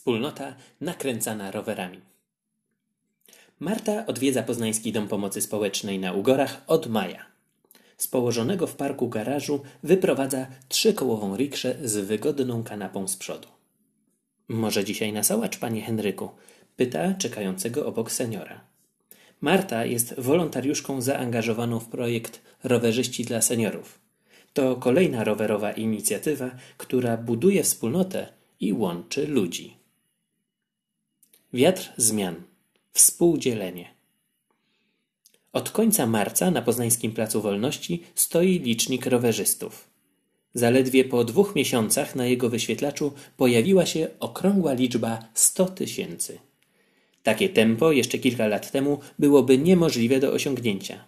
Wspólnota nakręcana rowerami. Marta odwiedza Poznański Dom Pomocy Społecznej na Ugorach od maja. Z położonego w parku garażu wyprowadza trzykołową rikszę z wygodną kanapą z przodu. Może dzisiaj na sałacz, panie Henryku? pyta czekającego obok seniora. Marta jest wolontariuszką zaangażowaną w projekt Rowerzyści dla Seniorów. To kolejna rowerowa inicjatywa, która buduje wspólnotę i łączy ludzi. Wiatr zmian. Współdzielenie. Od końca marca na Poznańskim Placu Wolności stoi licznik rowerzystów. Zaledwie po dwóch miesiącach na jego wyświetlaczu pojawiła się okrągła liczba 100 tysięcy. Takie tempo jeszcze kilka lat temu byłoby niemożliwe do osiągnięcia.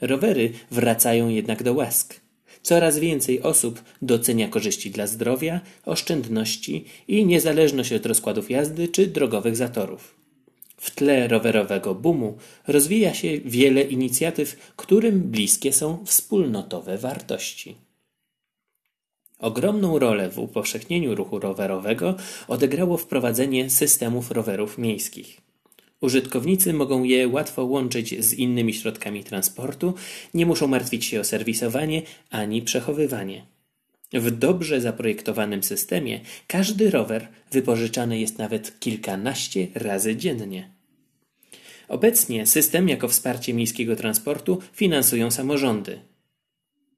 Rowery wracają jednak do łask. Coraz więcej osób docenia korzyści dla zdrowia, oszczędności i niezależność od rozkładów jazdy czy drogowych zatorów. W tle rowerowego boomu rozwija się wiele inicjatyw, którym bliskie są wspólnotowe wartości. Ogromną rolę w upowszechnieniu ruchu rowerowego odegrało wprowadzenie systemów rowerów miejskich. Użytkownicy mogą je łatwo łączyć z innymi środkami transportu, nie muszą martwić się o serwisowanie ani przechowywanie. W dobrze zaprojektowanym systemie każdy rower wypożyczany jest nawet kilkanaście razy dziennie. Obecnie system jako wsparcie miejskiego transportu finansują samorządy.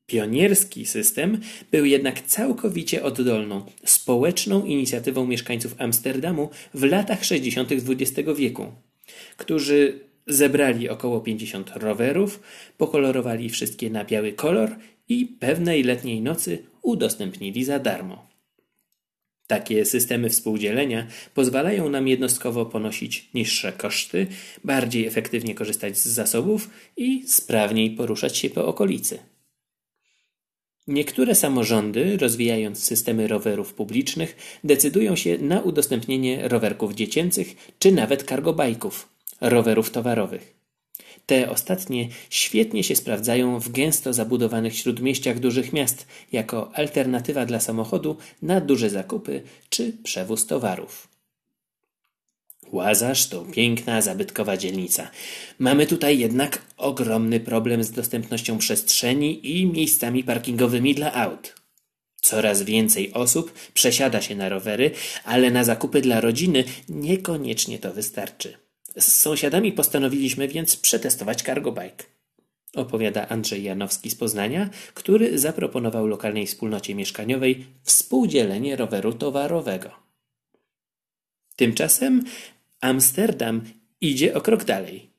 Pionierski system był jednak całkowicie oddolną, społeczną inicjatywą mieszkańców Amsterdamu w latach 60. XX wieku którzy zebrali około 50 rowerów, pokolorowali wszystkie na biały kolor i pewnej letniej nocy udostępnili za darmo. Takie systemy współdzielenia pozwalają nam jednostkowo ponosić niższe koszty, bardziej efektywnie korzystać z zasobów i sprawniej poruszać się po okolicy. Niektóre samorządy, rozwijając systemy rowerów publicznych, decydują się na udostępnienie rowerków dziecięcych czy nawet kargobajków rowerów towarowych. Te ostatnie świetnie się sprawdzają w gęsto zabudowanych śródmieściach dużych miast jako alternatywa dla samochodu na duże zakupy czy przewóz towarów. Łazarz to piękna, zabytkowa dzielnica. Mamy tutaj jednak ogromny problem z dostępnością przestrzeni i miejscami parkingowymi dla aut. Coraz więcej osób przesiada się na rowery, ale na zakupy dla rodziny niekoniecznie to wystarczy. Z sąsiadami postanowiliśmy więc przetestować cargo bike. Opowiada Andrzej Janowski z Poznania, który zaproponował lokalnej wspólnocie mieszkaniowej współdzielenie roweru towarowego. Tymczasem Amsterdam idzie o krok dalej.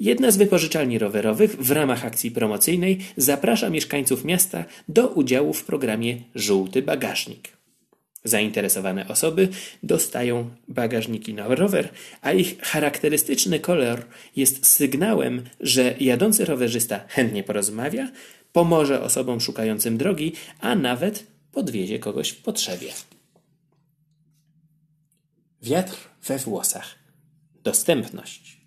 Jedna z wypożyczalni rowerowych w ramach akcji promocyjnej zaprasza mieszkańców miasta do udziału w programie Żółty Bagażnik. Zainteresowane osoby dostają bagażniki na rower, a ich charakterystyczny kolor jest sygnałem, że jadący rowerzysta chętnie porozmawia, pomoże osobom szukającym drogi, a nawet podwiezie kogoś w potrzebie. Wiatr we włosach. Dostępność.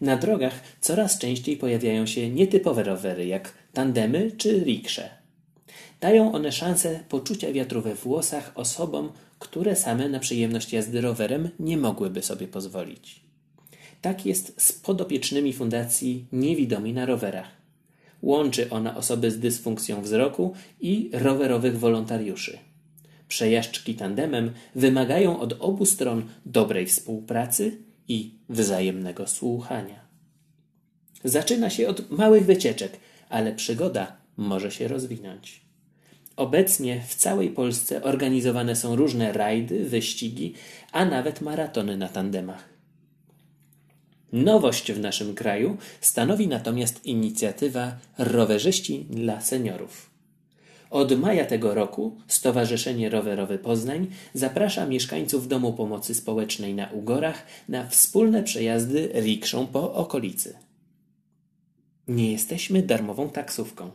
Na drogach coraz częściej pojawiają się nietypowe rowery, jak tandemy czy riksze. Dają one szansę poczucia wiatru we włosach osobom, które same na przyjemność jazdy rowerem nie mogłyby sobie pozwolić. Tak jest z podopiecznymi Fundacji Niewidomi na rowerach. Łączy ona osoby z dysfunkcją wzroku i rowerowych wolontariuszy. Przejażdżki tandemem wymagają od obu stron dobrej współpracy i wzajemnego słuchania. Zaczyna się od małych wycieczek, ale przygoda może się rozwinąć. Obecnie w całej Polsce organizowane są różne rajdy, wyścigi, a nawet maratony na tandemach. Nowość w naszym kraju stanowi natomiast inicjatywa Rowerzyści dla Seniorów. Od maja tego roku Stowarzyszenie Rowerowe Poznań zaprasza mieszkańców Domu Pomocy Społecznej na Ugorach na wspólne przejazdy rikszą po okolicy. Nie jesteśmy darmową taksówką.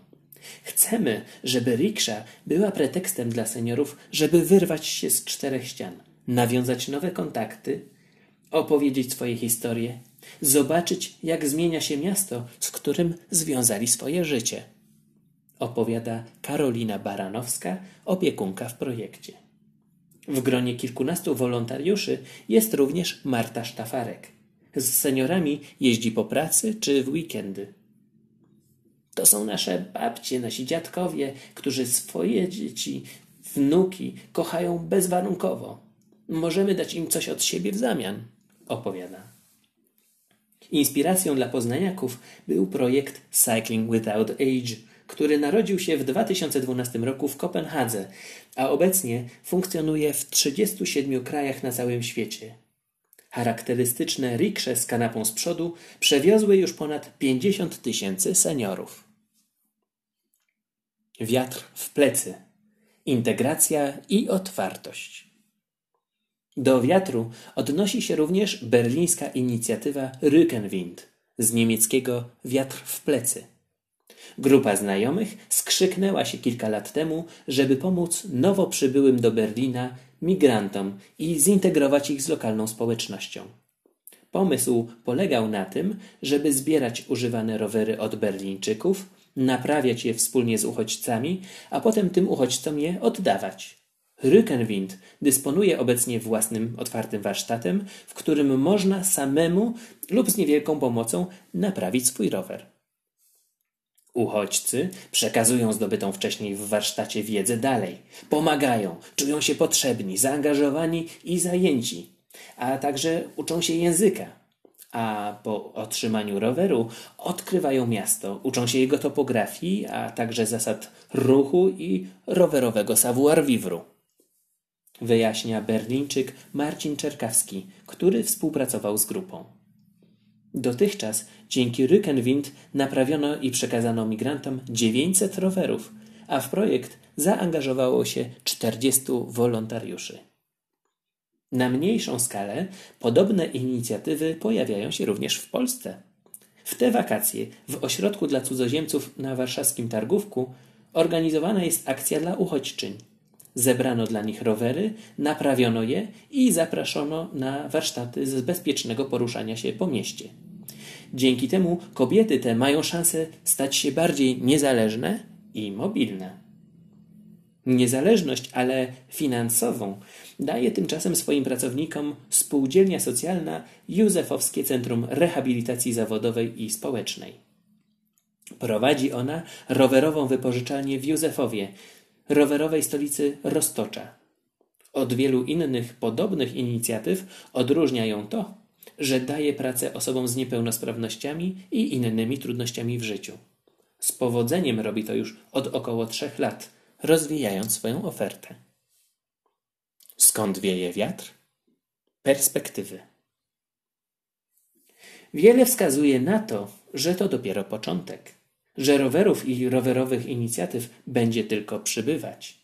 Chcemy, żeby riksza była pretekstem dla seniorów, żeby wyrwać się z czterech ścian, nawiązać nowe kontakty, opowiedzieć swoje historie, zobaczyć, jak zmienia się miasto, z którym związali swoje życie. Opowiada Karolina Baranowska, opiekunka w projekcie. W gronie kilkunastu wolontariuszy jest również Marta Sztafarek. Z seniorami jeździ po pracy czy w weekendy. To są nasze babcie, nasi dziadkowie, którzy swoje dzieci, wnuki kochają bezwarunkowo. Możemy dać im coś od siebie w zamian, opowiada. Inspiracją dla poznaniaków był projekt Cycling Without Age, który narodził się w 2012 roku w Kopenhadze, a obecnie funkcjonuje w 37 krajach na całym świecie. Charakterystyczne riksze z kanapą z przodu przewiozły już ponad 50 tysięcy seniorów. Wiatr w plecy. Integracja i otwartość. Do wiatru odnosi się również berlińska inicjatywa Rückenwind, z niemieckiego wiatr w plecy. Grupa znajomych skrzyknęła się kilka lat temu, żeby pomóc nowo przybyłym do Berlina migrantom i zintegrować ich z lokalną społecznością. Pomysł polegał na tym, żeby zbierać używane rowery od Berlińczyków, naprawiać je wspólnie z uchodźcami, a potem tym uchodźcom je oddawać. Rückenwind dysponuje obecnie własnym otwartym warsztatem, w którym można samemu lub z niewielką pomocą naprawić swój rower. Uchodźcy przekazują zdobytą wcześniej w warsztacie wiedzę dalej, pomagają, czują się potrzebni, zaangażowani i zajęci, a także uczą się języka. A po otrzymaniu roweru odkrywają miasto, uczą się jego topografii, a także zasad ruchu i rowerowego savoir-vivre. Wyjaśnia Berlińczyk Marcin Czerkawski, który współpracował z grupą. Dotychczas dzięki Rückenwind naprawiono i przekazano migrantom 900 rowerów, a w projekt zaangażowało się 40 wolontariuszy. Na mniejszą skalę podobne inicjatywy pojawiają się również w Polsce. W te wakacje w ośrodku dla cudzoziemców na warszawskim Targówku organizowana jest akcja dla uchodźczyń. Zebrano dla nich rowery, naprawiono je i zapraszono na warsztaty z bezpiecznego poruszania się po mieście. Dzięki temu kobiety te mają szansę stać się bardziej niezależne i mobilne. Niezależność, ale finansową, daje tymczasem swoim pracownikom spółdzielnia socjalna Józefowskie Centrum Rehabilitacji Zawodowej i Społecznej. Prowadzi ona rowerową wypożyczalnię w Józefowie, rowerowej stolicy Roztocza. Od wielu innych podobnych inicjatyw odróżnia ją to, że daje pracę osobom z niepełnosprawnościami i innymi trudnościami w życiu. Z powodzeniem robi to już od około trzech lat, rozwijając swoją ofertę. Skąd wieje wiatr? Perspektywy. Wiele wskazuje na to, że to dopiero początek, że rowerów i rowerowych inicjatyw będzie tylko przybywać.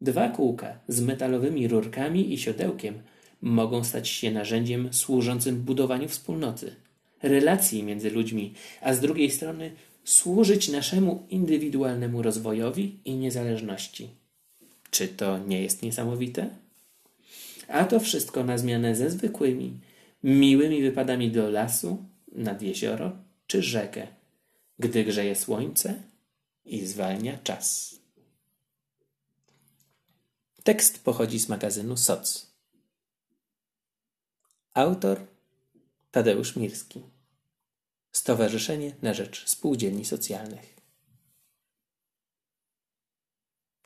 Dwa kółka z metalowymi rurkami i siodełkiem mogą stać się narzędziem służącym budowaniu wspólnoty, relacji między ludźmi, a z drugiej strony służyć naszemu indywidualnemu rozwojowi i niezależności. Czy to nie jest niesamowite? A to wszystko na zmianę ze zwykłymi, miłymi wypadami do lasu, nad jezioro czy rzekę, gdy grzeje słońce i zwalnia czas. Tekst pochodzi z magazynu SOC. Autor Tadeusz Mirski. Stowarzyszenie na Rzecz Spółdzielni Socjalnych.